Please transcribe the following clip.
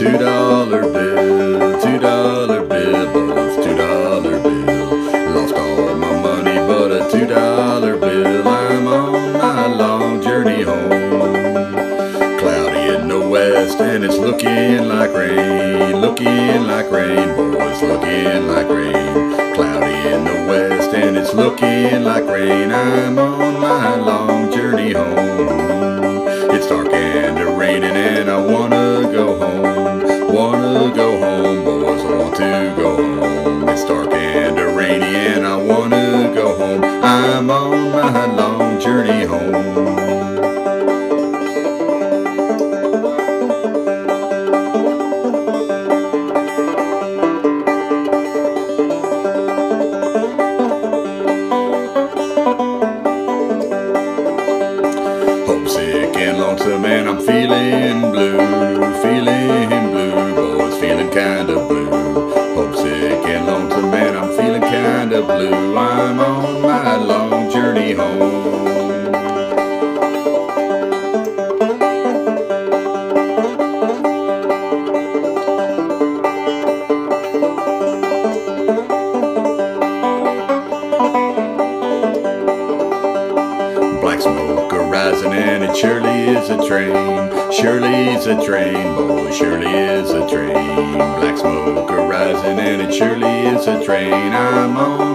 two dollar bill, two dollar bill, boys, two dollar bill. Lost all my money but a two dollar bill. I'm on my long journey home. Cloudy in the west and it's looking like rain, looking like rain, boys, looking like rain. Cloudy in the west and it's looking like rain. I'm on my long journey home. I'm on my long journey home. Homesick and lonesome and I'm feeling blue, feeling blue, boys, feeling kinda blue. Homesick and lonesome and I'm feeling kinda blue. I'm on my long smoke arising and it surely is a train. Surely is a train, boy, surely is a train. Black smoke arising and it surely is a train. I'm on